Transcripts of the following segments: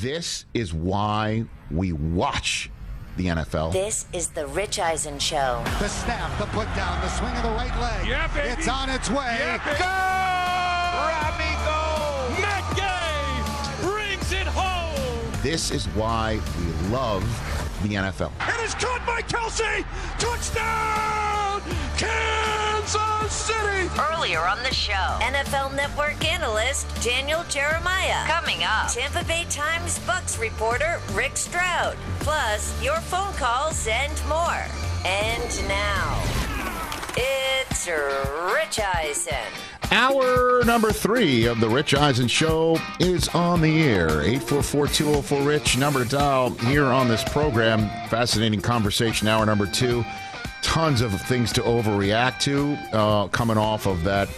This is why we watch the NFL. This is the Rich Eisen Show. The snap, the put down, the swing of the right leg. Yeah, baby. It's on its way. Yeah, baby. Go! Rodney go! Matt Gay brings it home. This is why we love the NFL. And It is caught by Kelce. Touchdown, Kansas City. Earlier on the show, NFL Network analyst Daniel Jeremiah. Coming up, Tampa Bay Times Bucks reporter Rick Stroud. Plus, your phone calls and more. And now, it's Rich Eisen. Hour number three of the Rich Eisen Show is on the air. 844-204-RICH, number to dial here on this program. Fascinating conversation, hour number two. Tons of things to overreact to uh, coming off of that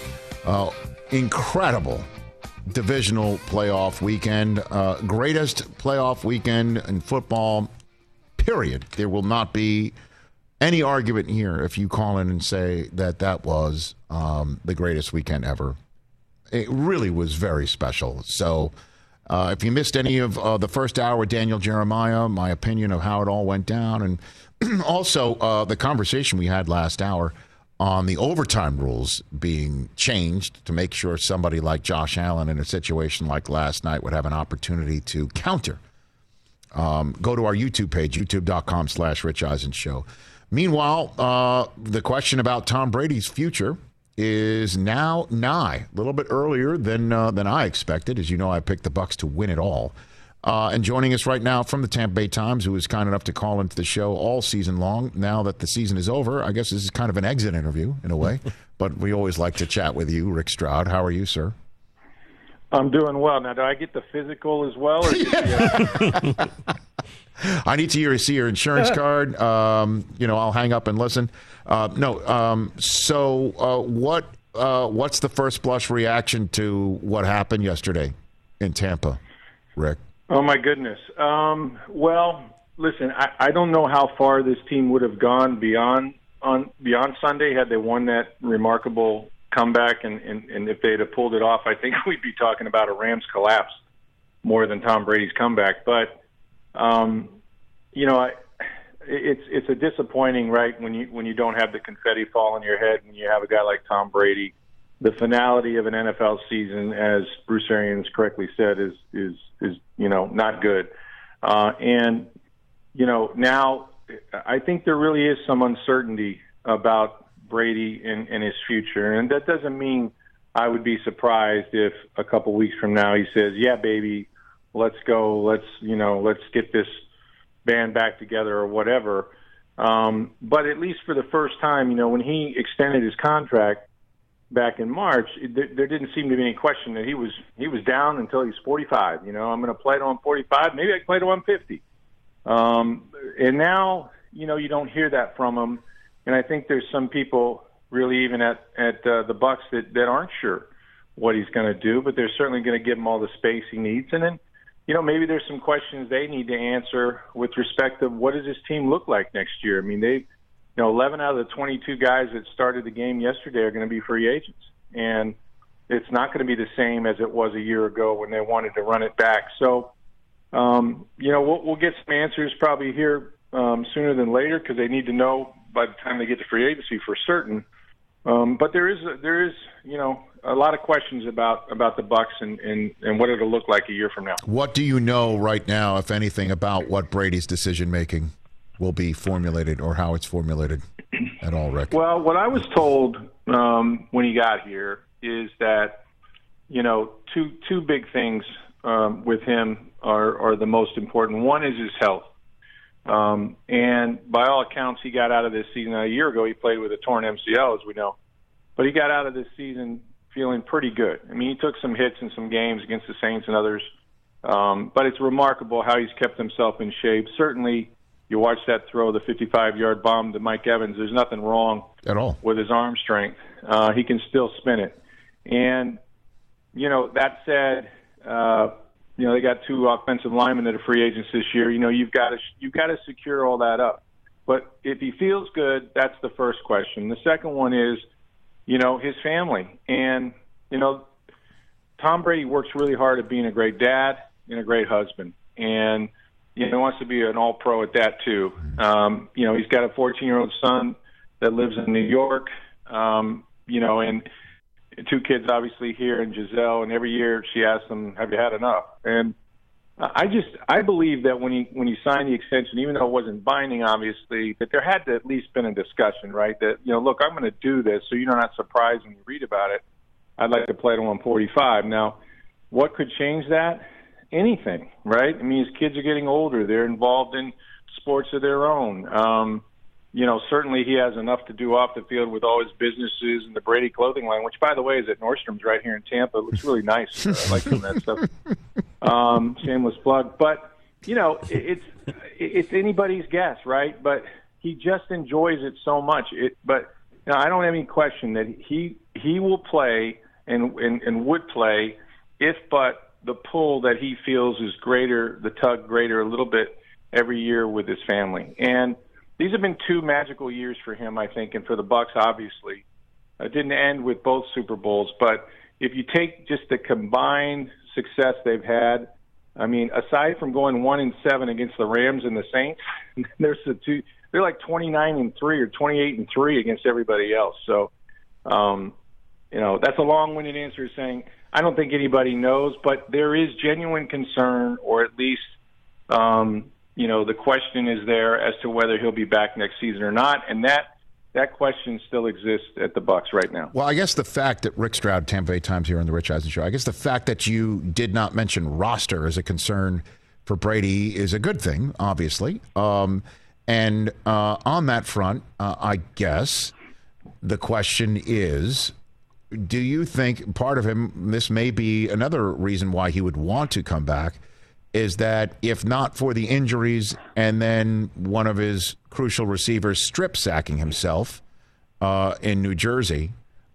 uh, incredible divisional playoff weekend. Uh, greatest playoff weekend in football, period. There will not be any argument here if you call in and say that that was um, the greatest weekend ever. It really was very special. So, uh, if you missed any of uh, the first hour with Daniel Jeremiah, my opinion of how it all went down, and also uh, the conversation we had last hour on the overtime rules being changed to make sure somebody like Josh Allen in a situation like last night would have an opportunity to counter. Um, go to our YouTube page, youtube.com slash Rich Eisen Show. Meanwhile, uh, the question about Tom Brady's future is now nigh, a little bit earlier than uh, than I expected. As you know, I picked the Bucks to win it all. Uh, and joining us right now from the Tampa Bay Times, who was kind enough to call into the show all season long. Now that the season is over, I guess this is kind of an exit interview in a way. but we always like to chat with you, Rick Stroud. How are you, sir? I'm doing well. Now, do I get the physical as well? Or just, I need to hear, see your insurance card. Um, you know, I'll hang up and listen. Uh, no. Um, so, uh, what uh, what's the first blush reaction to what happened yesterday in Tampa, Rick? oh my goodness. Um, well, listen, I, I don't know how far this team would have gone beyond on beyond Sunday had they won that remarkable comeback, and, and, and if they'd have pulled it off, I think we'd be talking about a Rams collapse more than Tom Brady's comeback. But um, you know, I, it's it's a disappointing, right? When you when you don't have the confetti fall on your head, and you have a guy like Tom Brady, the finality of an NFL season, as Bruce Arians correctly said, is is is you know not good. Uh, and you know now, I think there really is some uncertainty about Brady and, and his future, and that doesn't mean I would be surprised if a couple weeks from now he says, "Yeah, baby, let's go. Let's you know, let's get this band back together or whatever." Um, but at least for the first time, you know, when he extended his contract back in March, there, there didn't seem to be any question that he was he was down until he's 45. You know, I'm going to play to him 45. Maybe I can play to him 50. Um, and now, you know, you don't hear that from him. And I think there's some people really even at at uh, the Bucks that that aren't sure what he's going to do, but they're certainly going to give him all the space he needs. And then, you know, maybe there's some questions they need to answer with respect to what does this team look like next year. I mean, they, you know, 11 out of the 22 guys that started the game yesterday are going to be free agents, and it's not going to be the same as it was a year ago when they wanted to run it back. So, um, you know, we'll, we'll get some answers probably here um, sooner than later because they need to know by the time they get to free agency for certain. Um, but there is a, there is you know a lot of questions about about the Bucks and, and and what it'll look like a year from now. What do you know right now, if anything, about what Brady's decision making will be formulated or how it's formulated at all, Rick? Well, what I was told um, when he got here is that you know two two big things um, with him are are the most important. One is his health. Um, and by all accounts, he got out of this season a year ago. He played with a torn MCL, as we know, but he got out of this season feeling pretty good. I mean, he took some hits in some games against the Saints and others, um, but it's remarkable how he's kept himself in shape. Certainly, you watch that throw, the 55-yard bomb to Mike Evans. There's nothing wrong At all. with his arm strength. Uh, he can still spin it, and you know that said. Uh, you know they got two offensive linemen that are free agents this year. You know you've got to you've got to secure all that up. But if he feels good, that's the first question. The second one is, you know, his family, and you know, Tom Brady works really hard at being a great dad and a great husband. and you know, he wants to be an all pro at that too. Um, you know, he's got a 14 year old son that lives in New York. Um, you know, and two kids obviously here in Gisele, and every year she asks him, "Have you had enough?" And I just I believe that when you when you signed the extension, even though it wasn't binding, obviously, that there had to at least been a discussion, right? That you know, look, I'm going to do this, so you're not surprised when you read about it. I'd like to play to 145. Now, what could change that? Anything, right? I mean, his kids are getting older; they're involved in sports of their own. Um, you know, certainly he has enough to do off the field with all his businesses and the Brady clothing line, which, by the way, is at Nordstrom's right here in Tampa. It looks really nice. I like some of that stuff. Um, shameless plug, but you know, it's it's anybody's guess, right? But he just enjoys it so much. It, but you know, I don't have any question that he he will play and, and and would play if but the pull that he feels is greater, the tug greater a little bit every year with his family and these have been two magical years for him, I think, and for the Bucks, obviously. It didn't end with both Super Bowls, but if you take just the combined success they've had, I mean, aside from going one and seven against the Rams and the Saints, there's the two. They're like 29 and three or 28 and three against everybody else. So, um, you know, that's a long-winded answer saying I don't think anybody knows, but there is genuine concern, or at least um, you know, the question is there as to whether he'll be back next season or not, and that that question still exists at the Bucks right now. Well, I guess the fact that Rick Stroud, Tampa Bay Times here on the Rich Eisen Show, I guess the fact that you did not mention roster as a concern for Brady is a good thing, obviously. Um, and uh, on that front, uh, I guess the question is. Do you think part of him, this may be another reason why he would want to come back, is that if not for the injuries and then one of his crucial receivers strip sacking himself uh, in New Jersey,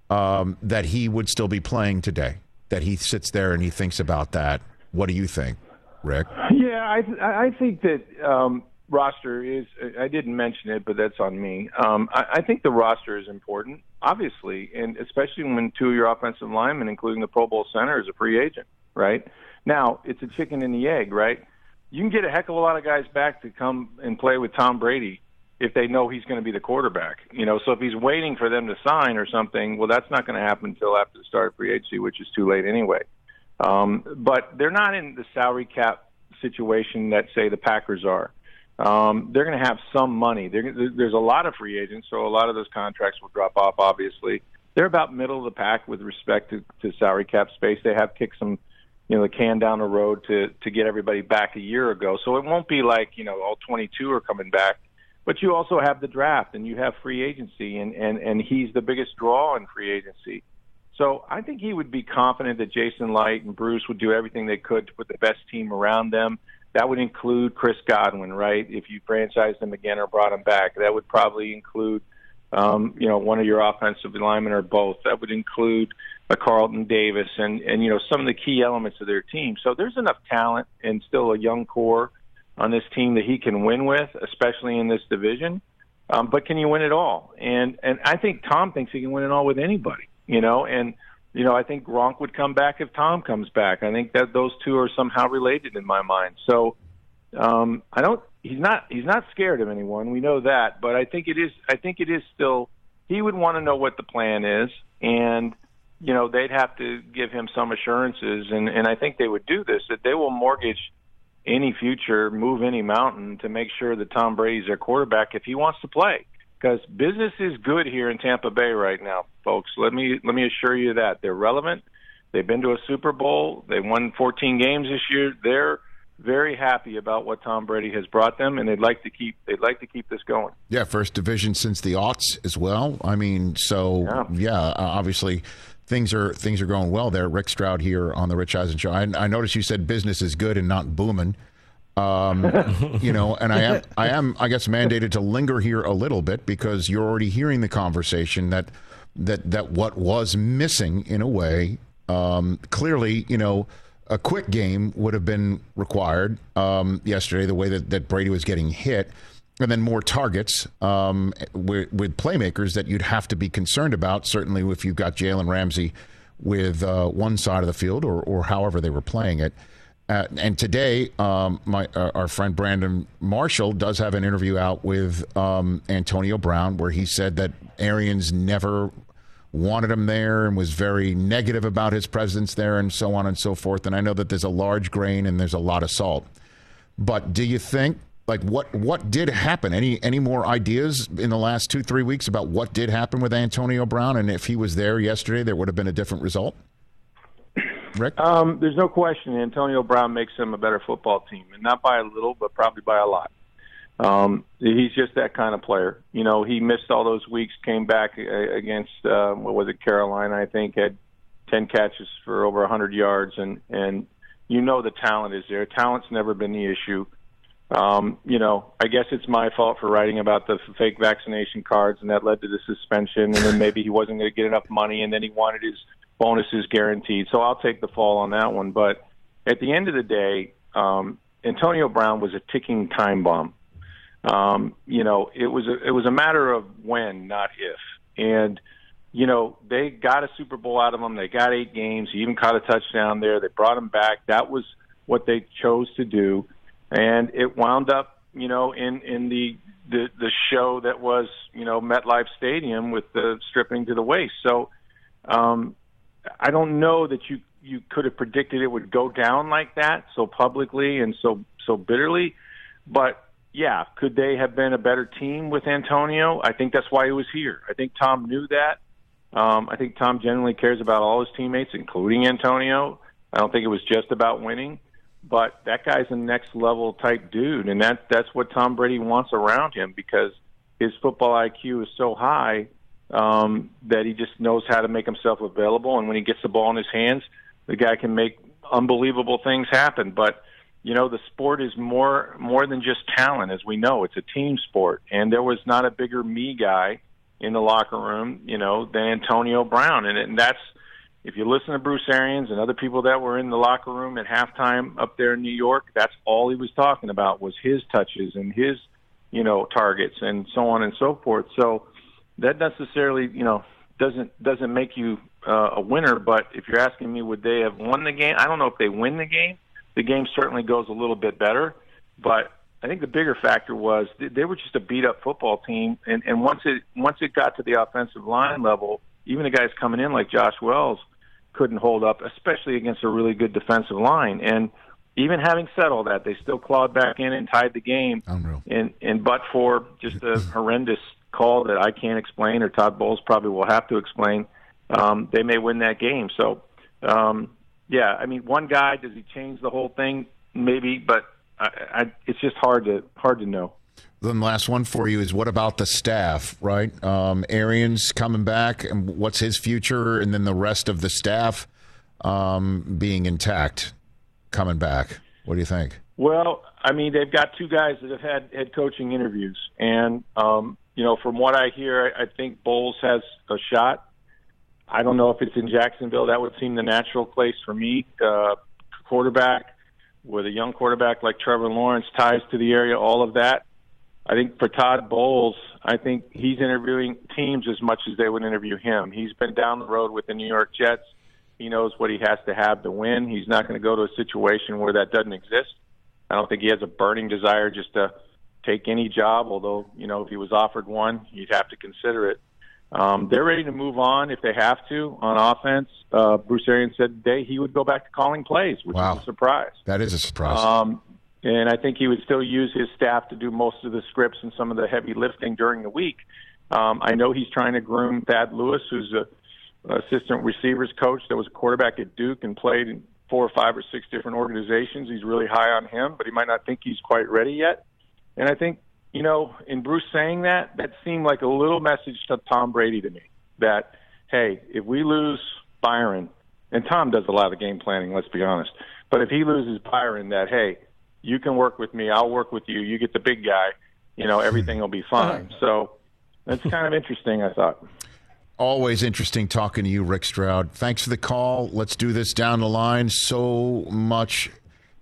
um, that he would still be playing today. That he sits there and he thinks about that. What do you think, Rick? Yeah, I I think that um, roster is. I didn't mention it, but that's on me. Um, I, I think the roster is important, obviously, and especially when two of your offensive linemen, including the Pro Bowl center, is a free agent, right? Now, it's a chicken and the egg, right? You can get a heck of a lot of guys back to come and play with Tom Brady if they know he's going to be the quarterback. You know, so if he's waiting for them to sign or something, well, that's not going to happen until after the start of free agency, which is too late anyway. Um, but they're not in the salary cap situation that say the Packers are. Um, they're going to have some money. They're, there's a lot of free agents, so a lot of those contracts will drop off. Obviously, they're about middle of the pack with respect to, to salary cap space. They have kicked some you know the can down the road to to get everybody back a year ago. So it won't be like you know all 22 are coming back, but you also have the draft and you have free agency, and and and he's the biggest draw in free agency. So I think he would be confident that Jason Licht and Bruce would do everything they could to put the best team around them. That would include Chris Godwin, right? If you franchised him again or brought him back, that would probably include, um, you know, one of your offensive linemen or both. That would include a Carlton Davis and and you know some of the key elements of their team. So there's enough talent and still a young core on this team that he can win with, especially in this division. Um, but can you win it all? And and I think Tom thinks he can win it all with anybody. You know, and you know I think Gronk would come back if Tom comes back. I think that those two are somehow related in my mind. So um, I don't. He's not. He's not scared of anyone. We know that. But I think it is. I think it is still. He would want to know what the plan is and you know, they'd have to give him some assurances, and and I think they would do this that they will mortgage any future, move any mountain to make sure that Tom Brady's their quarterback if he wants to play. Because business is good here in Tampa Bay right now, folks. Let me let me assure you that they're relevant. They've been to a Super Bowl. They won 14 games this year. They're very happy about what Tom Brady has brought them, and they'd like to keep they'd like to keep this going. Yeah, first division since the aughts as well. I mean, so yeah, yeah obviously things are things are going well there. Rick Stroud here on the Rich Eisen show. I, I noticed you said business is good and not booming. Um, you know, and I am I am I guess mandated to linger here a little bit because you're already hearing the conversation that that that what was missing in a way. Um, clearly, you know, a quick game would have been required um, yesterday. The way that, that Brady was getting hit and then more targets um, with, with, playmakers that you'd have to be concerned about. Certainly, if you've got Jalen Ramsey with uh, one side of the field, or, or however they were playing it. Uh, and today, um, my our friend Brandon Marshall does have an interview out with um, Antonio Brown where he said that Arians never wanted him there and was very negative about his presence there and so on and so forth. And I know that there's a large grain and there's a lot of salt. But do you think like what what did happen? Any any more ideas in the last two three weeks about what did happen with Antonio Brown and if he was there yesterday, there would have been a different result? Rick? Um, there's no question Antonio Brown makes them a better football team, and not by a little, but probably by a lot. Um, he's just that kind of player. You know, he missed all those weeks, came back against uh, what was it, Carolina? I think had ten catches for over a 100 yards, and and you know the talent is there. Talent's never been the issue. Um, you know, I guess it's my fault for writing about the fake vaccination cards, and that led to the suspension. And then maybe he wasn't going to get enough money, and then he wanted his bonuses guaranteed. So I'll take the fall on that one. But at the end of the day, um, Antonio Brown was a ticking time bomb. Um, you know, it was a, it was a matter of when, not if. And you know, they got a Super Bowl out of him. They got eight games. He even caught a touchdown there. They brought him back. That was what they chose to do, and it wound up, you know, in in the the the show that was, you know, MetLife Stadium with the stripping to the waist. So, um, I don't know that you you could have predicted it would go down like that so publicly and so so bitterly, but yeah, could they have been a better team with Antonio? I think that's why he was here. I think Tom knew that. Um, I think Tom generally cares about all his teammates, including Antonio. I don't think it was just about winning, but that guy's a next level type dude, and that that's what Tom Brady wants around him because his football IQ is so high um, that he just knows how to make himself available. And when he gets the ball in his hands, the guy can make unbelievable things happen. But you know, the sport is more more than just talent, as we know. It's a team sport, and there was not a bigger me guy in the locker room, you know, than Antonio Brown, and, and that's if you listen to Bruce Arians and other people that were in the locker room at halftime up there in New York, that's all he was talking about was his touches and his, you know, targets and so on and so forth. So that necessarily, you know, doesn't doesn't make you uh, a winner. But if you're asking me, would they have won the game? I don't know if they win the game. The game certainly goes a little bit better, but I think the bigger factor was they were just a beat up football team, and, and once it once it got to the offensive line level, even the guys coming in like Josh Wells couldn't hold up, especially against a really good defensive line. And even having said all that, they still clawed back in and tied the game. Unreal. And and but for just a horrendous call that I can't explain, or Todd Bowles probably will have to explain, um, they may win that game. So, um, yeah, I mean, one guy does he change the whole thing? Maybe, but I, I, it's just hard to hard to know. Then last one for you is what about the staff, right? Um, Arians coming back, and what's his future, and then the rest of the staff um, being intact, coming back. What do you think? Well, I mean, they've got two guys that have had head coaching interviews, and um, you know, from what I hear, I think Bowles has a shot. I don't know if it's in Jacksonville. That would seem the natural place for me. Uh, quarterback with a young quarterback like Trevor Lawrence, ties to the area, all of that. I think for Todd Bowles, I think he's interviewing teams as much as they would interview him. He's been down the road with the New York Jets. He knows what he has to have to win. He's not going to go to a situation where that doesn't exist. I don't think he has a burning desire just to take any job. Although you know, if he was offered one, he'd have to consider it. Um, they're ready to move on if they have to on offense. Uh, Bruce Arians said today he would go back to calling plays, which wow. is a surprise. That is a surprise. Um, and I think he would still use his staff to do most of the scripts and some of the heavy lifting during the week. Um, I know he's trying to groom Thad Lewis, who's a assistant receivers coach that was a quarterback at Duke and played in four or five or six different organizations. He's really high on him, but he might not think he's quite ready yet. And I think, you know, in Bruce saying that, that seemed like a little message to Tom Brady to me that, hey, if we lose Byron, and Tom does a lot of game planning, let's be honest, but if he loses Byron, that, hey, you can work with me, I'll work with you, you get the big guy, you know, everything will be fine. So that's kind of interesting, I thought. Always interesting talking to you, Rick Stroud. Thanks for the call. Let's do this down the line. So much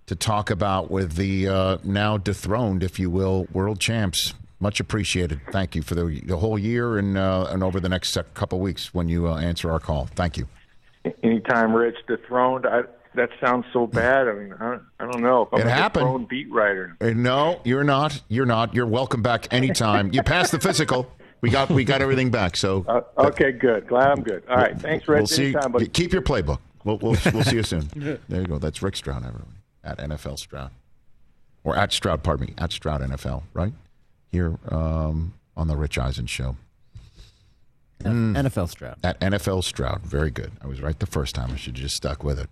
to talk about with the uh, now dethroned, if you will, world champs. Much appreciated. Thank you for the, the whole year and uh, and over the next couple weeks when you uh, answer our call. Thank you. Anytime, Rich. Dethroned. I that sounds so bad. I mean, I, I don't know if I'm It a happened. prone beat writer. Uh, No, you're not. You're not. You're welcome back anytime. you passed the physical. We got we got everything back. So Uh, okay, good. Glad I'm good. All right, thanks, Rich. we'll see. Anytime, buddy. Keep your playbook. We'll, we'll, we'll see you soon. There you go. That's Rick Stroud, everyone. At NFL Stroud. Or at Stroud, pardon me. At Stroud NFL, right? Here um, on the Rich Eisen Show. NFL Stroud. At NFL Stroud. Very good. I was right the first time. I should have just stuck with it.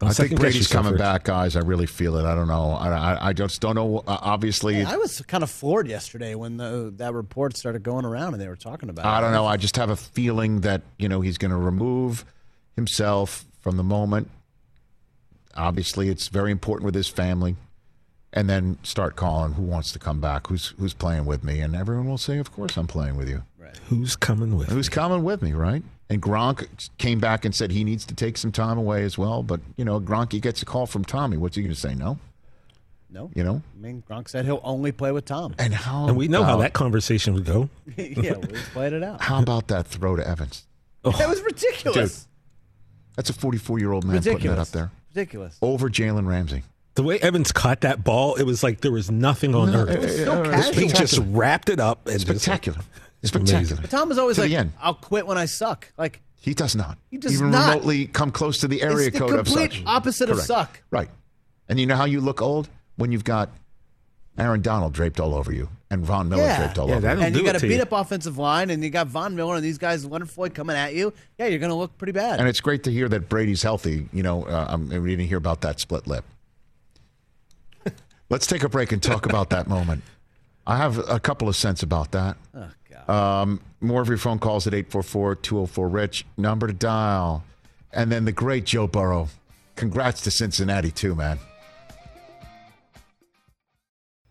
Don't I think Brady's coming Rich. back, guys. I really feel it. I don't know. I, I, I just don't know. Uh, obviously, I was kind of floored yesterday when the, that report started going around and they were talking about I it. don't know. I just have a feeling that you know he's going to remove himself from the moment. Obviously, it's very important with his family, and then start calling who wants to come back, who's who's playing with me, and everyone will say, "Of course, I'm playing with you." Who's coming with? Who's coming with me, right? And Gronk came back and said he needs to take some time away as well. But you know, Gronk gets a call from Tommy. What's he going to say? No, No. you know. I mean, Gronk said he'll only play with Tom. And how? And we know how that conversation would go. yeah, we played it out. How about that throw to Evans? That was ridiculous. Dude, That's a 44 year old man putting that up there Ridiculous. over Jalen Ramsey. The way Evans caught that ball, it was like there was nothing on mm-hmm. earth. so This thing casual. just wrapped it up. And just- Spectacular. It's Spectacular. amazing. But Tom is always To like, end. "I'll quit when I suck." Like He does not. He does even not. remotely come close to the area It's the code of complete such. opposite of Correct. suck. Right. And you know how you look old when you've got Aaron Donald draped all over you and Von Miller Yeah. draped all Yeah, over you. and you got a to beat you. up offensive line, and you got Von Miller and these guys, Leonard Floyd coming at you. Yeah, you're going to look pretty bad. And it's great to hear that Brady's healthy. You know, uh, we didn't hear about that split lip. Let's take a break and talk about that moment. I have a couple of cents about that. oh God. Um, more of your phone calls at 844 204 Rich. Number to dial. And then the great Joe Burrow. Congrats to Cincinnati, too, man.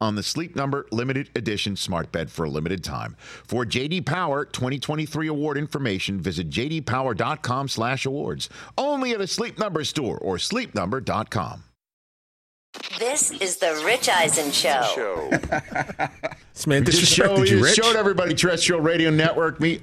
on the Sleep Number limited edition smart bed for a limited time. For JD Power 2023 award information, visit jdpower.com/awards. Only at a Sleep Number store or sleepnumber.com. This is the Rich Eisen Show. This man This show disrespected you, is Rich. showed everybody terrestrial radio network me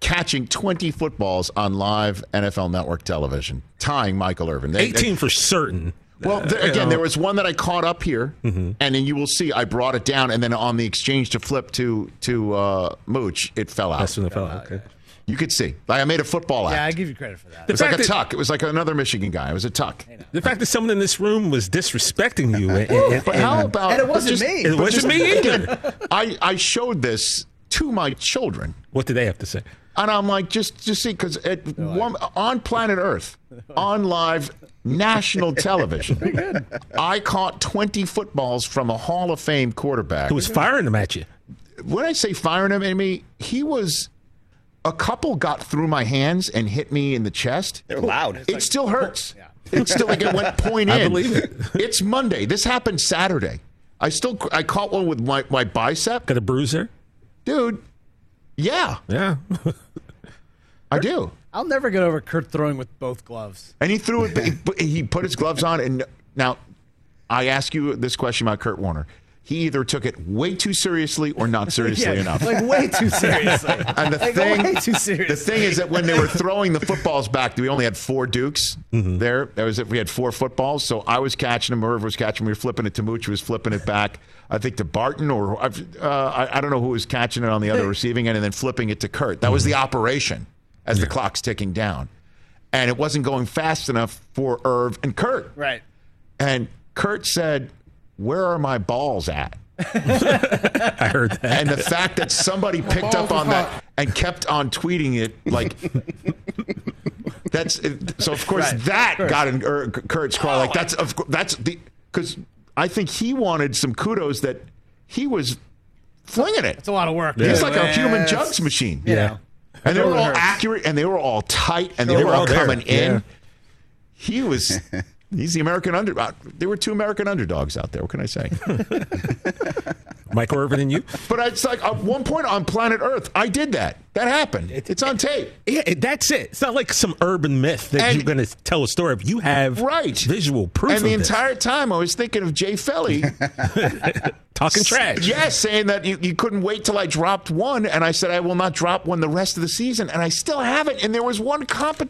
catching 20 footballs on live NFL network television, tying Michael Irvin. They- 18 for certain. Well, th- you again, know. there was one that I caught up here, Mm-hmm. and then you will see I brought it down, and then on the exchange to flip to to uh, Mooch, it fell out. That's when it fell out. Okay. You could see, like I made a football yeah, I give you credit for that. it was like a that- tuck. It was like another Michigan guy. It was a tuck. The fact that someone in this room was disrespecting you. And, and- But how about? And it wasn't just- me. It wasn't just- me either. again, I I showed this to my children. What did they have to say? And I'm like, just just see, because one on planet Earth, on live national television, I caught 20 footballs from a Hall of Fame quarterback. Who was firing them at you? when I say firing them at me, he was. A couple got through my hands and hit me in the chest. They're loud. It still hurts. Yeah. It's still like it went point in. I believe it. It's Monday. This happened Saturday. I still I caught one with my, my bicep. Got a bruiser? Dude, yeah, Yeah. I do. I'll never get over Kurt throwing with both gloves. And he threw it. he put- He put his gloves on, and now I ask you this question about Kurt Warner. He either took it way too seriously or not seriously enough. Like way too seriously. And the like thing, way too seriously. the thing is that when they were throwing the footballs back, we only had four Dukes there. That was it. We had four footballs, so I was catching them. Merv was catching. them. We were flipping it to Mooch. who was flipping it back. I think to Barton, or uh, I, I don't know who was catching it on the other receiving end, and then flipping it to Kurt. That was the operation as the clock's ticking down, and it wasn't going fast enough for Irv and Kurt. right. And Kurt said, "Where are my balls at?" I heard that. And the fact that somebody picked up on that and kept on tweeting it, like that's so. Of course, Right. that got in er, Kurt's craw. Like that's of cour- that's the because I think he wanted some kudos that he was flinging it. It's a lot of work. He's too. like a human jugs machine. You Yeah. And they were all hurts. accurate and they were all tight and they, They were were all all there. coming in. Yeah. He was. He's the American underdog. Uh, there were two American underdogs out there. What can I say? Michael Irvin and you? But it's like at one point on planet Earth, I did that. That happened. It's on tape. Yeah, it- that's it. It's not like some urban myth that And- you're going to tell a story of. You have Right. visual proof And the this. entire time, I was thinking of Jay Feely. talking trash. Yes, saying that you, you couldn't wait till I dropped one, and I said I will not drop one the rest of the season, and I still haven't. And there was one comp.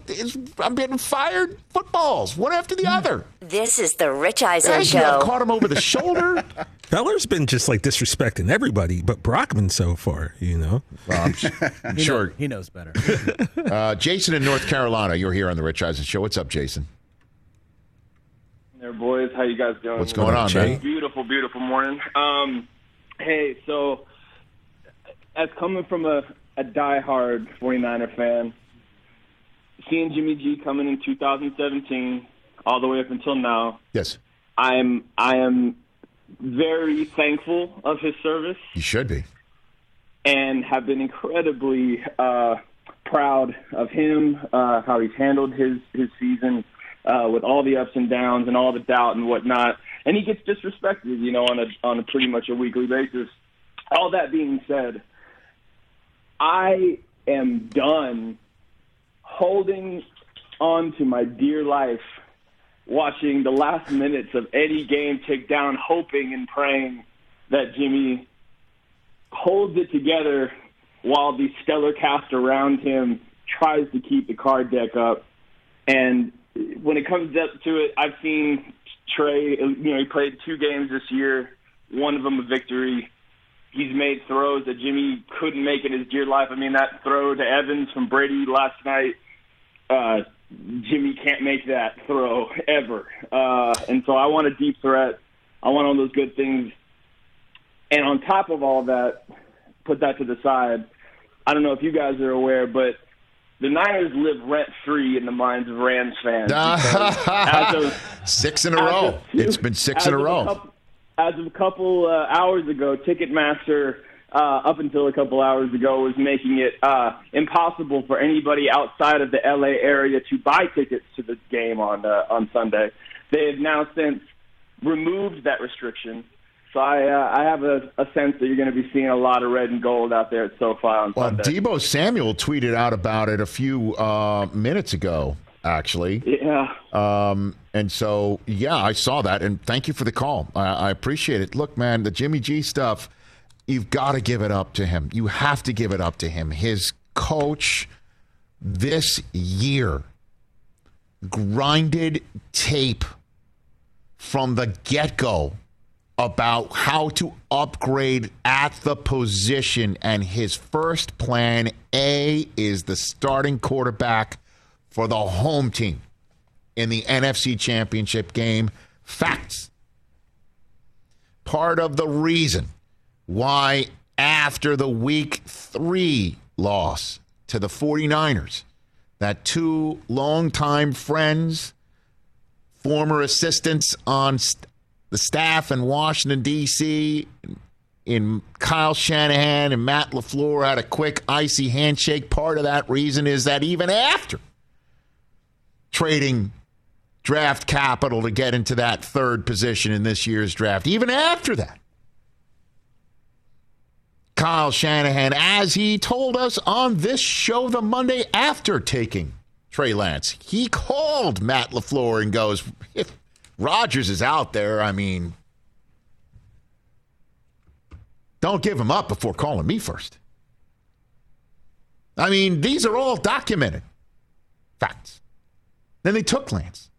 I'm getting fired footballs, one after the other. This is the Rich Eisen Thank you. I Show. caught him over the shoulder. Feller's been just like disrespecting everybody, but Brockman so far, you know. I'm He sure. know- he knows better. Uh, Jason in North Carolina, you're here on the Rich Eisen Show. What's up, Jason? there, boys. How you guys doing? What's going on, Jay? man? Beautiful, beautiful morning. Um, hey, so as coming from a, a diehard 49er fan, seeing Jimmy G coming in 2017 all the way up until now, Yes, I'm I am very thankful of his service you should be. And have been incredibly uh, proud of him, uh, how he's handled his his season uh, with all the ups and downs and all the doubt and whatnot. And he gets disrespected, you know, on a on a pretty much a weekly basis. All that being said, I am done holding on to my dear life watching the last minutes of any game tick down, hoping and praying that Jimmy holds it together while the stellar cast around him tries to keep the card deck up. And when it comes up to it, I've seen Trey. You know, he played two games this year, one of them a victory. He's made throws that Jimmy couldn't make in his dear life. I mean, that throw to Evans from Brady last night. Uh, Jimmy can't make that throw ever. Uh, and so I want a deep threat. I want all those good things. And on top of all that, put that to the side. I don't know if you guys are aware, but the Niners live rent free in the minds of Rams fans. as of- six in a row. of- It's been six in a row. couple- as of a couple uh, hours ago, Ticketmaster, uh, up until a couple hours ago, was making it uh, impossible for anybody outside of the LA area to buy tickets to the game on uh, on Sunday. They have now since removed that restriction. So I uh, I have a, a sense that you're going to be seeing a lot of red and gold out there at SoFi on Well, Sunday. Deebo Samuel tweeted out about it a few uh, minutes ago, actually. yeah. Um, and so, yeah, I saw that, and thank you for the call. I, I appreciate it. Look, man, the Jimmy G stuff, you've got to give it up to him. You have to give it up to him. His coach this year grinded tape from the get go about how to upgrade at the position. And his first plan A is the starting quarterback for the home team in the NFC Championship game. Facts. Part of the reason why, after the week three loss to the 49ers, that two longtime friends, former assistants on the staff in Washington, D.C., in Kyle Shanahan and Matt LaFleur had a quick, icy handshake. Part of that reason is that even after trading draft capital to get into that third position in this year's draft. Even after that, Kyle Shanahan, as he told us on this show the Monday after taking Trey Lance, he called Matt LaFleur and goes, if Rodgers is out there, I mean, don't give him up before calling me first. I mean, these are all documented facts. Then they took Lance.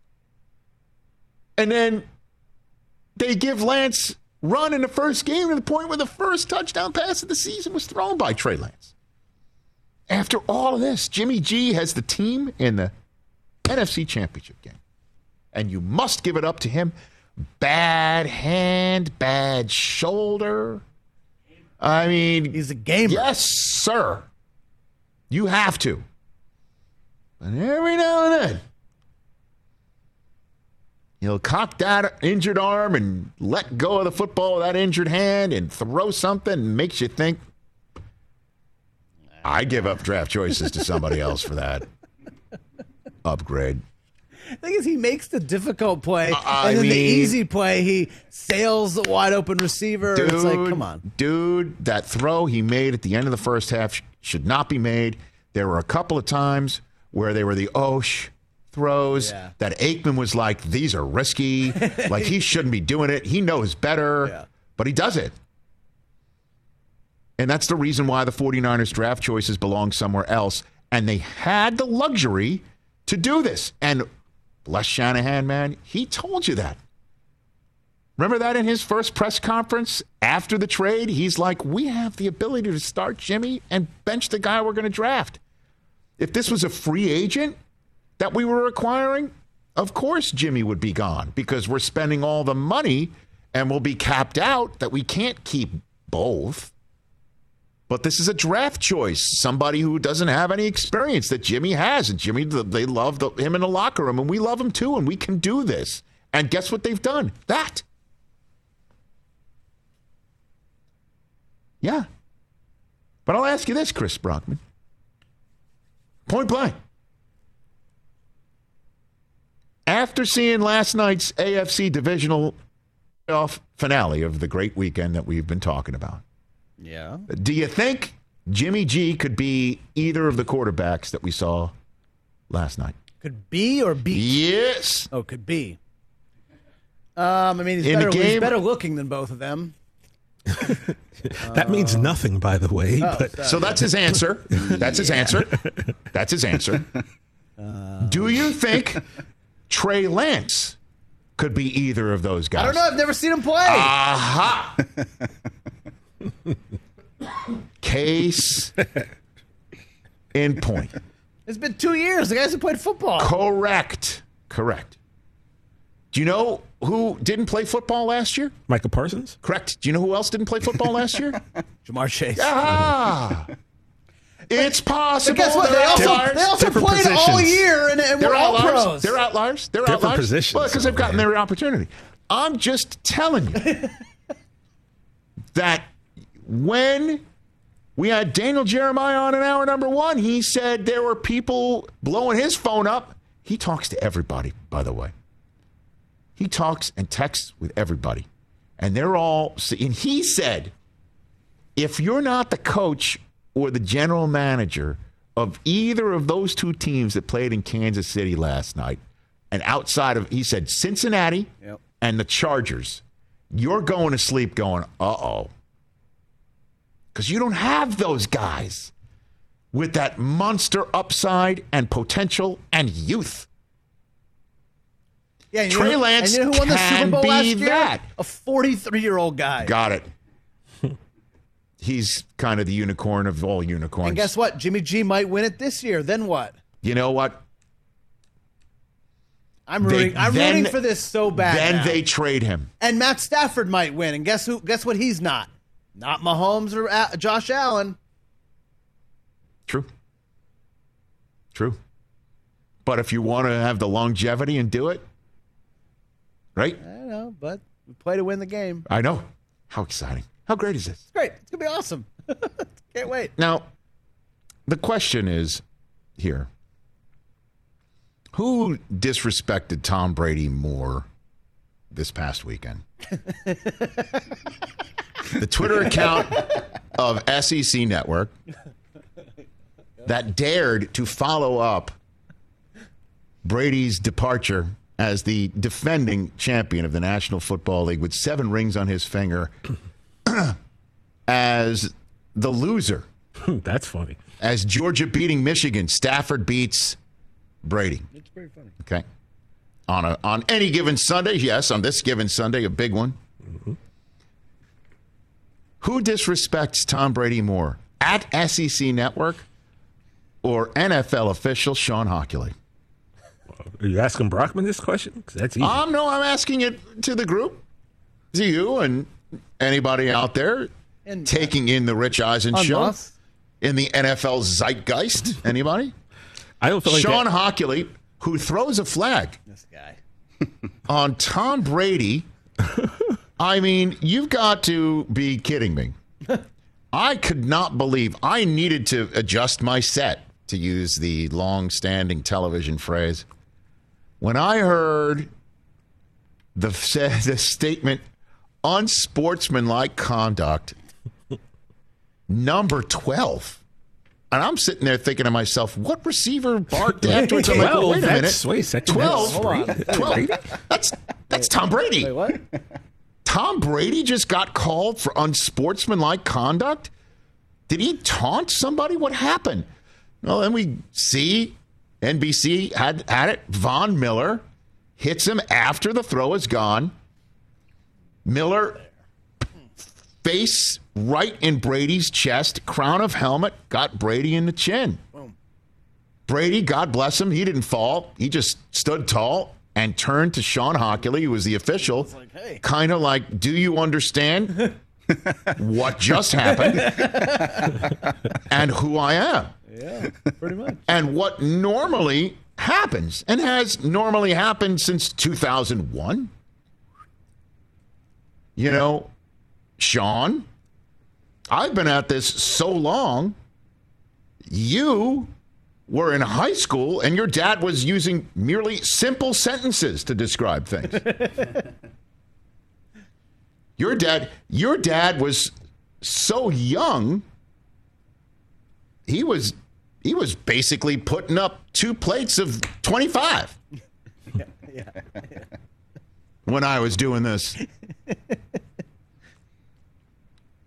And then they give Lance run in the first game to the point where the first touchdown pass of the season was thrown by Trey Lance. After all of this, Jimmy G has the team in the NFC Championship game. And you must give it up to him. Bad hand, bad shoulder. I mean, He's a gamer. Yes, sir. You have to. And every now and then, he'll cock that injured arm and let go of the football with that injured hand and throw something and makes you think, I give up draft choices to somebody else for that upgrade. The thing is, he makes the difficult play, uh, I and then the mean- easy play, he sails the wide open receiver. Dude, it's like, come on. Dude, that throw he made at the end of the first half sh- should not be made. There were a couple of times where they were the oh, Osh throws Yeah. that Aikman was like, these are risky. like he shouldn't be doing it. He knows better, Yeah. but he does it. And that's the reason why the 49ers draft choices belong somewhere else. And they had the luxury to do this. And bless Shanahan, man, he told you that. Remember that in his first press conference after the trade? He's like, We have the ability to start Jimmy and bench the guy we're going to draft. If this was a free agent that we were acquiring, of course Jimmy would be gone because we're spending all the money and we'll be capped out that we can't keep both. But this is a draft choice, somebody who doesn't have any experience that Jimmy has. And Jimmy, they love the, him in the locker room, and we love him too, and we can do this. And guess what they've done? That. Yeah. But I'll ask you this, Chris Brockman. Point blank. After seeing last night's AFC divisional playoff finale of the great weekend that we've been talking about, Yeah. do you think Jimmy G could be either of the quarterbacks that we saw last night? Could be or be. Yes. Oh, could be. Um, I mean, he's In the better, he's better looking than both of them. That means nothing, by the way. Oh, but. So that's his answer. That's his answer. That's his answer. Do you think Trey Lance could be either of those guys? I don't know. I've never seen him play. Aha! Case in point. it's been two years. The guys have played football. Correct. Correct. Do you know who didn't play football last year? Micah Parsons? Correct. Do you know who else didn't play football last year? Ja'Marr Chase. Ah! It's possible. But guess what? They They're also, they also Different played all positions. year and, and They're were all outliers. pros. They're outliers. They're Different outliers. positions Well, because they've gotten there. their opportunity. I'm just telling you that when we had Daniel Jeremiah on in hour number one, he said there were people blowing his phone up. He talks to everybody, by the way. He talks and texts with everybody. And they're all, and he said, if you're not the coach or the general manager of either of those two teams that played in Kansas City last night, and outside of, he said, Cincinnati Yep. and the Chargers, you're going to sleep going, uh oh. Because you don't have those guys with that monster upside and potential and youth. Yeah, and you Trey know- Lance and you know who won the Super Bowl last year? that. A 43 year old guy. Got it. He's kind of the unicorn of all unicorns. And guess what? Jimmy G might win it this year. Then what? you know what? I'm They- rooting. I'm then- rooting for this so bad. then now. they trade him. and Matt Stafford might win. And guess who? Guess what? He's not. Not Mahomes or uh, Josh Allen. True. True. But if you want to have the longevity and do it, right? I don't know, but we play to win the game. I know. How exciting. How great is this? It's great. It's gonna be awesome. Can't wait. Now, the question is here Who disrespected Tom Brady more this past weekend? the Twitter account of SEC Network that dared to follow up Brady's departure as the defending champion of the National Football League with seven rings on his finger as the loser. That's funny. As Georgia beating Michigan, Stafford beats Brady. It's pretty funny. Okay. On a on any given Sunday, yes, on this given Sunday, a big one. Mm-hmm. Who disrespects Tom Brady more? At SEC Network or NFL official Sean Hochuli? Are you asking Brockman this question? 'Cause that's easy. Um, no, I'm asking it to the group, to you and anybody out there And taking in the Rich Eisen on show us. in the NFL zeitgeist. Anybody? I don't feel like Sean that- Hochuli, who throws a flag This guy. on Tom Brady. I mean, you've got to be kidding me. I could not believe I needed to adjust my set, to use the long standing television phrase. When I heard the, the statement, unsportsmanlike conduct, number 12. And I'm sitting there thinking to myself, what receiver barked afterwards? I'm like, Well, wait a minute. that's- wait a second, 12? that's Brady. 12. That's, that's Tom Brady. Wait, what? Tom Brady just got called for unsportsmanlike conduct? Did he taunt somebody? What happened? Well, then we see NBC had had it. Von Miller hits him after the throw is gone. Miller face right in Brady's chest, crown of helmet, got Brady in the chin. Brady, God bless him, he didn't fall. He just stood tall and turned to Sean Hochuli, who was the official, like, hey. kind of like, Do you understand what just happened and who I am? Yeah, pretty much. and what normally happens and has normally happened since 2001. You know, Sean, I've been at this so long. You were in high school and your dad was using merely simple sentences to describe things. your dad, your dad was so young he was he was basically putting up two plates of 25 when I was doing this.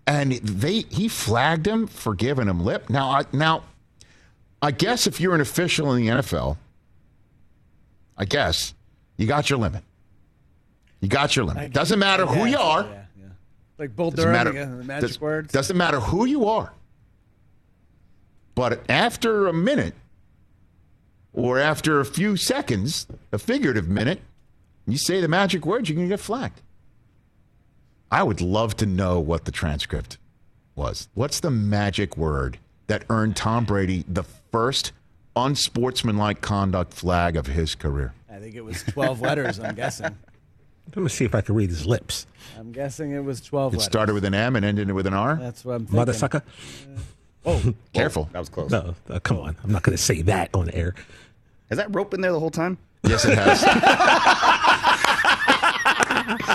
and they he flagged him for giving him lip. Now I now I guess if you're an official in the NFL, I guess you got your limit. You got your limit. Doesn't matter who you are. Yeah, yeah. Like Bull Doesn't Durham, matter. again, the magic does- words. Doesn't matter who you are. But after a minute, or after a few seconds, a figurative minute, you say the magic words, you're going to get flagged. I would love to know what the transcript was. What's the magic word that earned Tom Brady the first unsportsmanlike conduct flag of his career? I think it was 12 letters, I'm guessing. Let me see if I can read his lips. I'm guessing it was 12 It letters. started with an M and ended with an R. That's what I'm thinking. Mother sucker? Oh, Careful. That was close. No, uh, come on. I'm not going to say that on air. Has that rope been there the whole time? Yes, it has.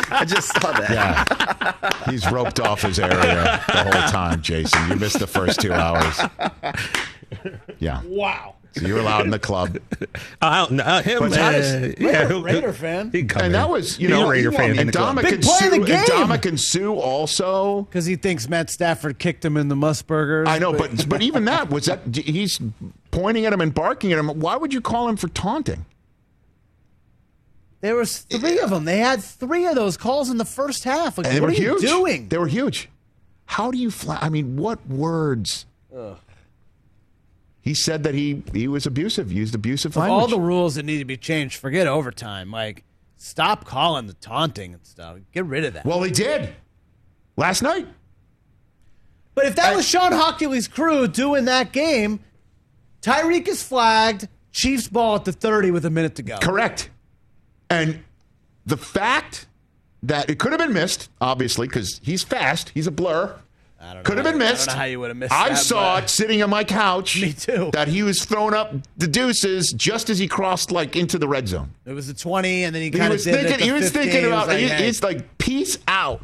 I just saw that. Yeah. He's roped off his area the whole time, Jason. You missed the first two hours. Yeah. Wow. So you're allowed in the club. I don't know. Uh, him, But how does- uh, yeah, he'll- Raider fan. He'd come And in. that was, you He's know, a Raider fan. and the club. Big play of Sue, the and game. Dominic and Sue also. Because he thinks Matt Stafford kicked him in the Musburgers. I know, but but even that was that he's pointing at him and barking at him. Why would you call him for taunting? There was three of them. They had three of those calls in the first half. Like, And they what were are you doing? They were huge. How do you fly? I mean, what words? He said that he he was abusive, used abusive Of language. all the rules that need to be changed, forget overtime. Like, stop calling the taunting and stuff. Get rid of that. well, he did last night. But if that was Sean Hochuli's crew doing that game, Tyreek is flagged. Chiefs ball at the 30 with a minute to go. Correct. And the fact that it could have been missed, obviously, because he's fast, he's a blur. I don't know Could have been I missed. know how you would have missed I that, saw it sitting on my couch. Me too. That he was throwing up the deuces just as he crossed like into the red zone. It was a 20, and then he He kind of was it thinking. He was 15. thinking was about. like, hey. It's like peace out.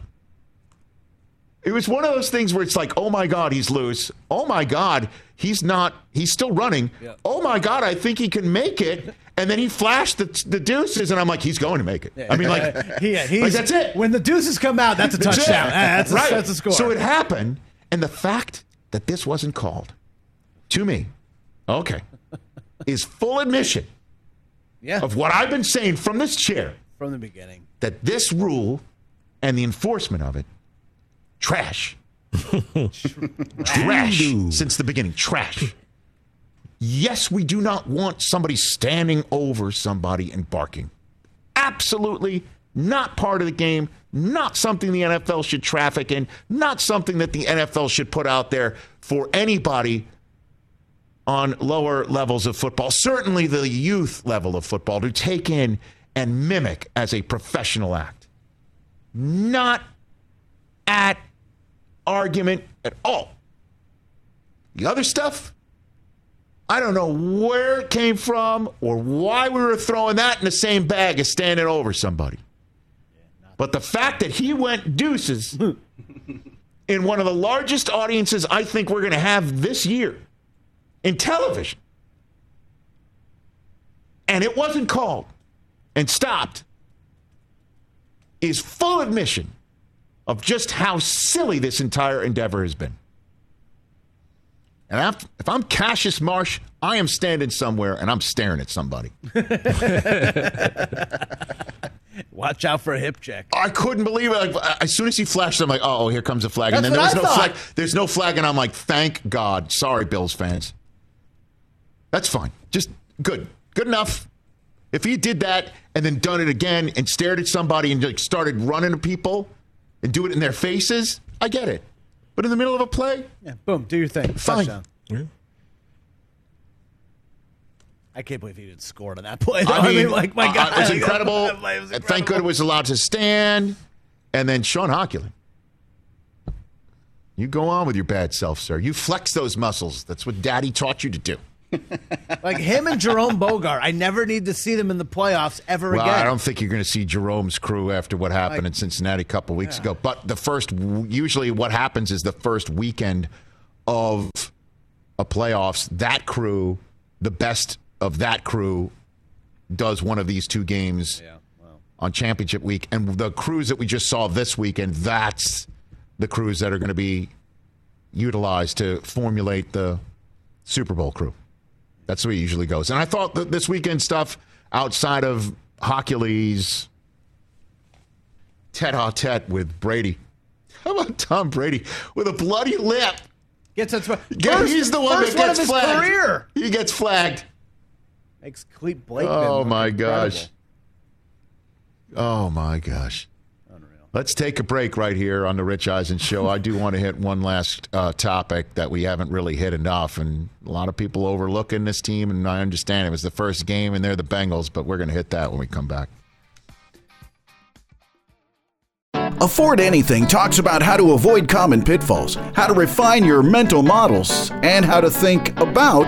It was one of those things where it's like, oh my god, he's loose. Oh my god, he's not. He's still running. Yeah. Oh my god, I think he can make it. And then he flashed the, the deuces, and I'm like, he's going to make it. I mean, like, yeah, he's, like that's it. When the deuces come out, that's a That's touchdown. That's, a, right. that's a score. So it happened, and the fact that this wasn't called to me, okay, is full admission yeah, of what I've been saying from this chair from the beginning. that this rule and the enforcement of it, trash. trash since the beginning. Trash. Yes, we do not want somebody standing over somebody and barking. Absolutely not part of the game, not something the NFL should traffic in, not something that the NFL should put out there for anybody on lower levels of football, certainly the youth level of football, to take in and mimic as a professional act. Not at argument at all. The other stuff, I don't know where it came from or why we were throwing that in the same bag as standing over somebody. But the fact that he went deuces in one of the largest audiences I think we're going to have this year in television, and it wasn't called and stopped, is full admission of just how silly this entire endeavor has been. And if I'm Cassius Marsh, I am standing somewhere and I'm staring at somebody. Watch out for a hip check. I couldn't believe it. Like, as soon as he flashed, I'm like, oh, here comes the flag. and then there was no I flag. There's no flag, and I'm like, thank God. Sorry, Bills fans. That's fine. Just good. Good enough. If he did that and then done it again and stared at somebody and like started running at people and do it in their faces, I get it. But in the middle of a play, Yeah, boom, do your thing. Fine. Touchdown. I can't believe he didn't score on that play. though. I mean, like my uh, God, it was like, incredible. that was And Thank God it was allowed to stand. And then Sean Hochuli. You go on with your bad self, sir. You flex those muscles. That's what Daddy taught you to do. Like him and Jerome Boger, I never need to see them in the playoffs ever Well, again. I don't think you're going to see Jerome's crew after what happened in Cincinnati a couple weeks ago. But the first, usually what happens is the first weekend of a playoffs, that crew, the best of that crew, does one of these two games on championship week. And the crews that we just saw this weekend, that's the crews that are going to be utilized to formulate the Super Bowl crew. That's the way it usually goes. And I thought that this weekend stuff outside of Hochuli's tete a tete with Brady. How about Tom Brady with a bloody lip? Gets it. Yeah, First, he's the one that one gets his flagged. career. He gets flagged. Makes Cleat Blake. Oh my gosh. Oh my gosh. Let's take a break right here on the Rich Eisen Show. I do want to hit one last uh, topic that we haven't really hit enough, and a lot of people overlooking this team. And I understand it was the first game, and they're the Bengals, but we're going to hit that when we come back. Afford Anything talks about how to avoid common pitfalls, how to refine your mental models, and how to think about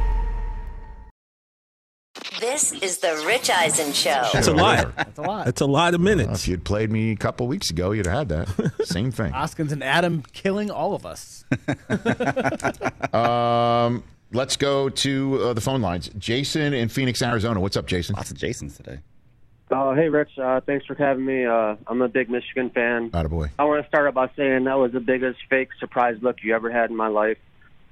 This is the Rich Eisen Show. That's a lot. That's a lot. That's a lot of Well, minutes. if you'd played me a couple weeks ago, you'd have had that. Same thing. Hoskins and Adam killing all of us. Um, let's go to uh, the phone lines. Jason in Phoenix, Arizona. What's up, Jason? Lots of Jasons today. Oh, hey, Rich. Uh, thanks for having me. Uh, I'm a big Michigan fan. Attaboy. I want to start out by saying that was the biggest fake surprise look you ever had in my life.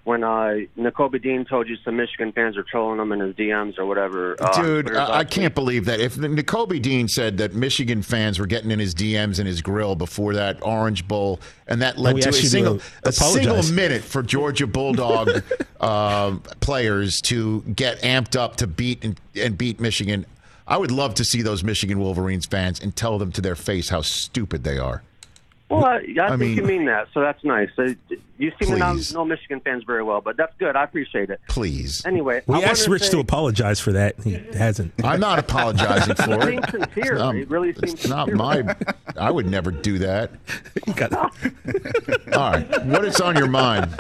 When uh, Nakobe Dean told you some Michigan fans were trolling him in his DMs or whatever. uh, Dude, Twitter I, I can't believe that. If Nakobe Dean said that Michigan fans were getting in his DMs and his grill before that Orange Bowl, and that led we to a asked to single a single minute for Georgia Bulldog uh, players to get amped up to beat and, and beat Michigan, I would love to see those Michigan Wolverines fans and tell them to their face how stupid they are. Well, I, I, I think mean- you mean that, so that's nice. Uh, you seem to not Please. know Michigan fans very well, but that's good. I appreciate it. Please. Anyway, We I asked Rich say, to apologize for that. He hasn't. I'm not apologizing for It it. seems sincere. It's not- it really seems It's not my. I would never do that. All right, what is on your mind?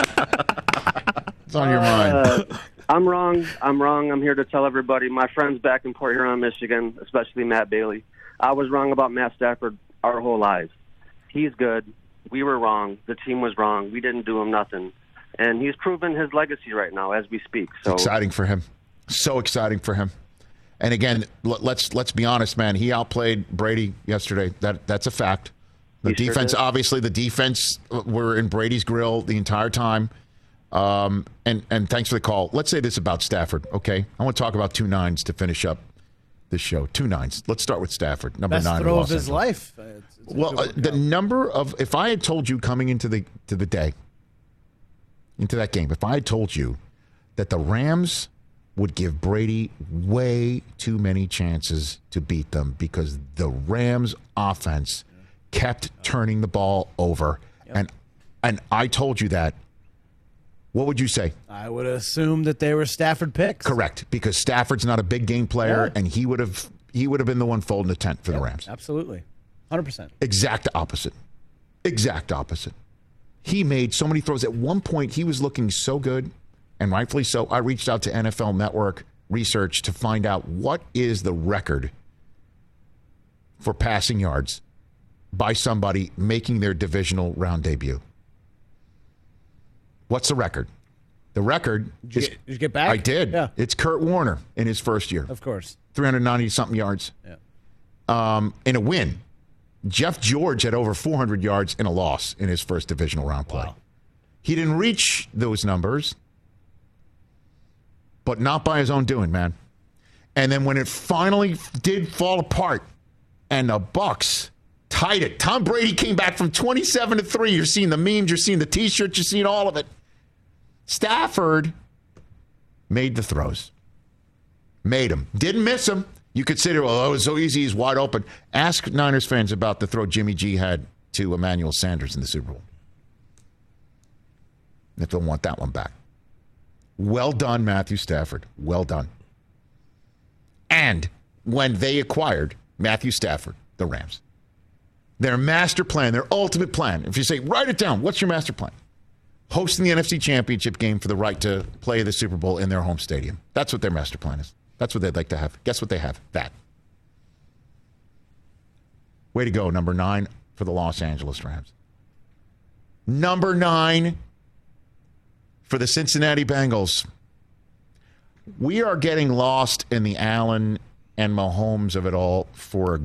It's on your mind? Uh, I'm wrong. I'm wrong. I'm here to tell everybody, my friends back in Port Huron, Michigan, especially Matt Bailey. I was wrong about Matt Stafford our whole lives. He's good. We were wrong. The team was wrong. We didn't do him nothing. And he's proven his legacy right now as we speak. So exciting for him. So exciting for him. And again, let's let's be honest, man. He outplayed Brady yesterday. That that's a fact. The He defense, did. obviously, the defense uh, were in Brady's grill the entire time. Um, and and thanks for the call. Let's say this about Stafford. Okay, I want to talk about two nines to finish up this show. Two nines. Let's start with Stafford, number Best nine. in throw of his life. Uh, it's- it's Well, uh, the number of if I had told you coming into the to the day into that game, if I had told you that the Rams would give Brady way too many chances to beat them because the Rams offense kept turning the ball over and and I told you that what would you say? I would assume that they were Stafford picks. Correct, because Stafford's not a big game player Yeah. and he would have he would have been the one folding the tent for the Rams. Absolutely. 100%. Exact opposite. Exact opposite. He made so many throws. At one point, he was looking so good, and rightfully so. I reached out to NFL Network research to find out what is the record for passing yards by somebody making their divisional round debut. What's the record? The record Did you, is. get, did you get back? I did. Yeah, It's Kurt Warner in his first year. of course. 390 something yards. Yeah. Um, in a win. Jeff George had over 400 yards in a loss in his first divisional round play. He didn't reach those numbers, but not by his own doing, man. And then when it finally did fall apart and the Bucs tied it, Tom Brady came back from 27 to 3. You're seeing the memes, you're seeing the t-shirts, you're seeing all of it. Stafford made the throws. Made him. Didn't miss him. You could sit well, oh, it was so easy, he's wide open. Ask Niners fans about the throw Jimmy G had to Emmanuel Sanders in the Super Bowl. If they'll want that one back. Well done, Matthew Stafford. Well done. And when they acquired Matthew Stafford, the Rams, their master plan, their ultimate plan, if you say, write it down, what's your master plan? Hosting the NFC Championship game for the right to play the Super Bowl in their home stadium. That's what their master plan is. That's what they'd like to have. Guess what they have? That. Way to go, number nine for the Los Angeles Rams. Number nine for the Cincinnati Bengals. We are getting lost in the Allen and Mahomes of it all for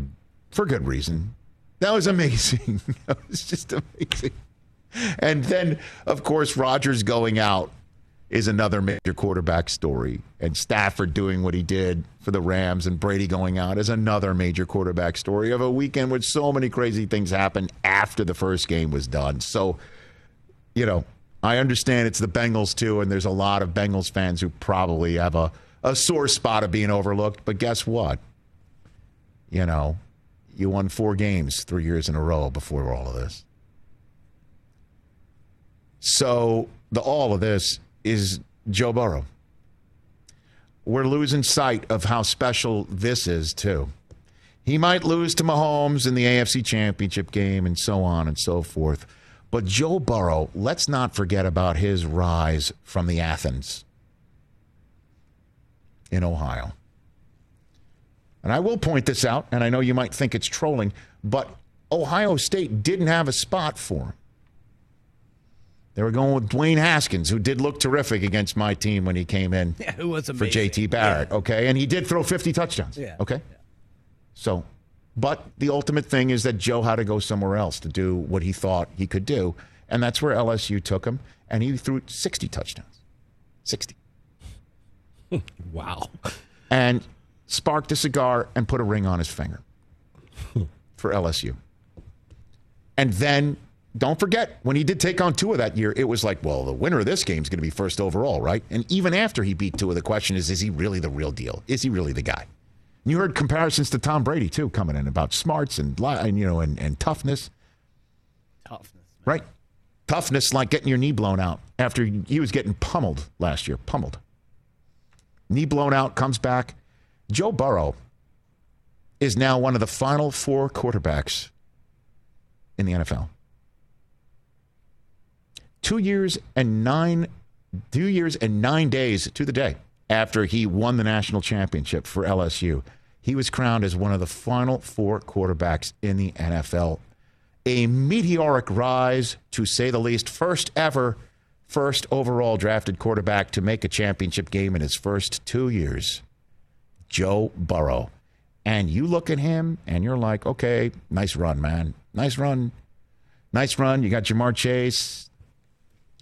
for good reason. That was amazing. that was just amazing. And then, of course, Rodgers going out is another major quarterback story. And Stafford doing what he did for the Rams and Brady going out is another major quarterback story of a weekend with so many crazy things happened after the first game was done. So, you know, I understand it's the Bengals too, and there's a lot of Bengals fans who probably have a, a sore spot of being overlooked. But guess what? You know, you won four games three years in a row before all of this. So the all of this is Joe Burrow. We're losing sight of how special this is too. He might lose to Mahomes in the AFC Championship game and so on and so forth. But Joe Burrow, let's not forget about his rise from the Athens in Ohio. And I will point this out, and I know you might think it's trolling, but Ohio State didn't have a spot for him. They were going with Dwayne Haskins, who did look terrific against my team when he came in Yeah, who was for. JT Barrett. Okay. And he did throw 50 touchdowns. Yeah. Okay. So, but the ultimate thing is that Joe had to go somewhere else to do what he thought he could do. And that's where LSU took him. And he threw 60 touchdowns. 60. wow. And sparked a cigar and put a ring on his finger for LSU. And then don't forget, when he did take on Tua that year, it was like, well, the winner of this game is going to be first overall, right? And even after he beat Tua, the question is, is he really the real deal? Is he really the guy? You heard comparisons to Tom Brady too coming in about smarts and, and you know and, and toughness, Toughness. right? Toughness like getting your knee blown out after he was getting pummeled last year, pummeled. Knee blown out, comes back. Joe Burrow is now one of the final four quarterbacks in the NFL. Two years and nine, two years and nine days to the day after he won the national championship for LSU, he was crowned as one of the final four quarterbacks in the NFL. A meteoric rise, to say the least. First ever, first overall drafted quarterback to make a championship game in his first two years. Joe Burrow. And you look at him and you're like, okay, nice run, man. Nice run. Nice run. You got Ja'Marr Chase,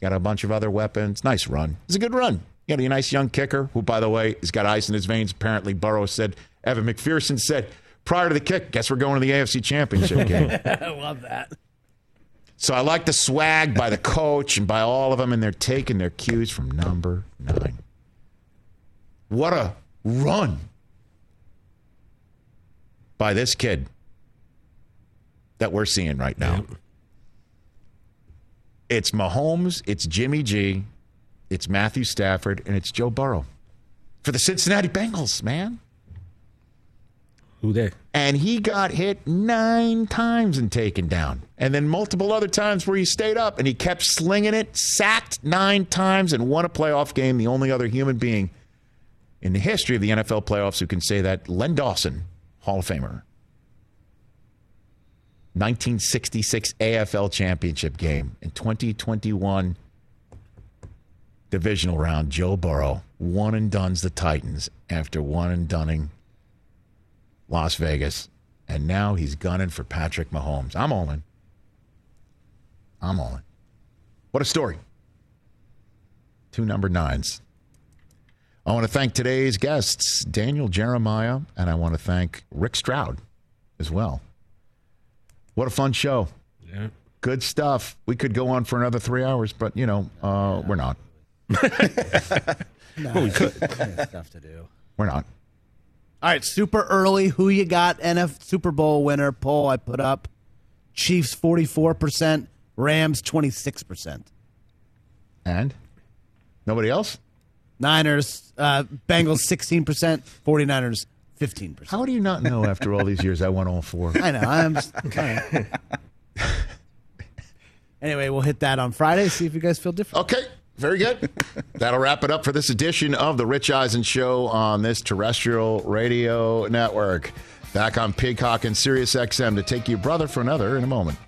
got a bunch of other weapons. Nice run. It's a good run. You got a nice young kicker who, by the way, has got ice in his veins. Apparently, Burrow said, Evan McPherson said prior to the kick, guess we're going to the AFC Championship game. I love that. So I like the swag by the coach and by all of them, and they're taking their cues from number nine. What a run by this kid that we're seeing right now. It's Mahomes, it's Jimmy G, it's Matthew Stafford, and it's Joe Burrow for the Cincinnati Bengals, man. Who they? And he got hit nine times and taken down. And then multiple other times where he stayed up and he kept slinging it, sacked nine times, and won a playoff game. The only other human being in the history of the NFL playoffs who can say that, Len Dawson, Hall of Famer. 1966 AFL Championship game in 2021 divisional round. Joe Burrow one and duns the Titans after one and dunning Las Vegas, and now he's gunning for Patrick Mahomes. I'm all in. I'm all in. What a story. Two number nines. I want to thank today's guests, Daniel Jeremiah, and I want to thank Rick Stroud as well. What a fun show. Yeah. Good stuff. We could go on for another three hours, but, you know, uh, we're not. No, we could. stuff to do. We're not. All right, super early. Who you got? NF Super Bowl winner poll I put up. Chiefs forty four percent, Rams twenty six percent. And nobody else? Niners, uh, Bengals sixteen percent, 49ers fifteen percent. How do you not know after all these years I won all four? I know. I'm just kinda- Anyway, we'll hit that on Friday. See if you guys feel different. Okay. Very good. That'll wrap it up for this edition of the Rich Eisen Show on this terrestrial radio network. Back on Peacock and Sirius XM to take you brother for another in a moment.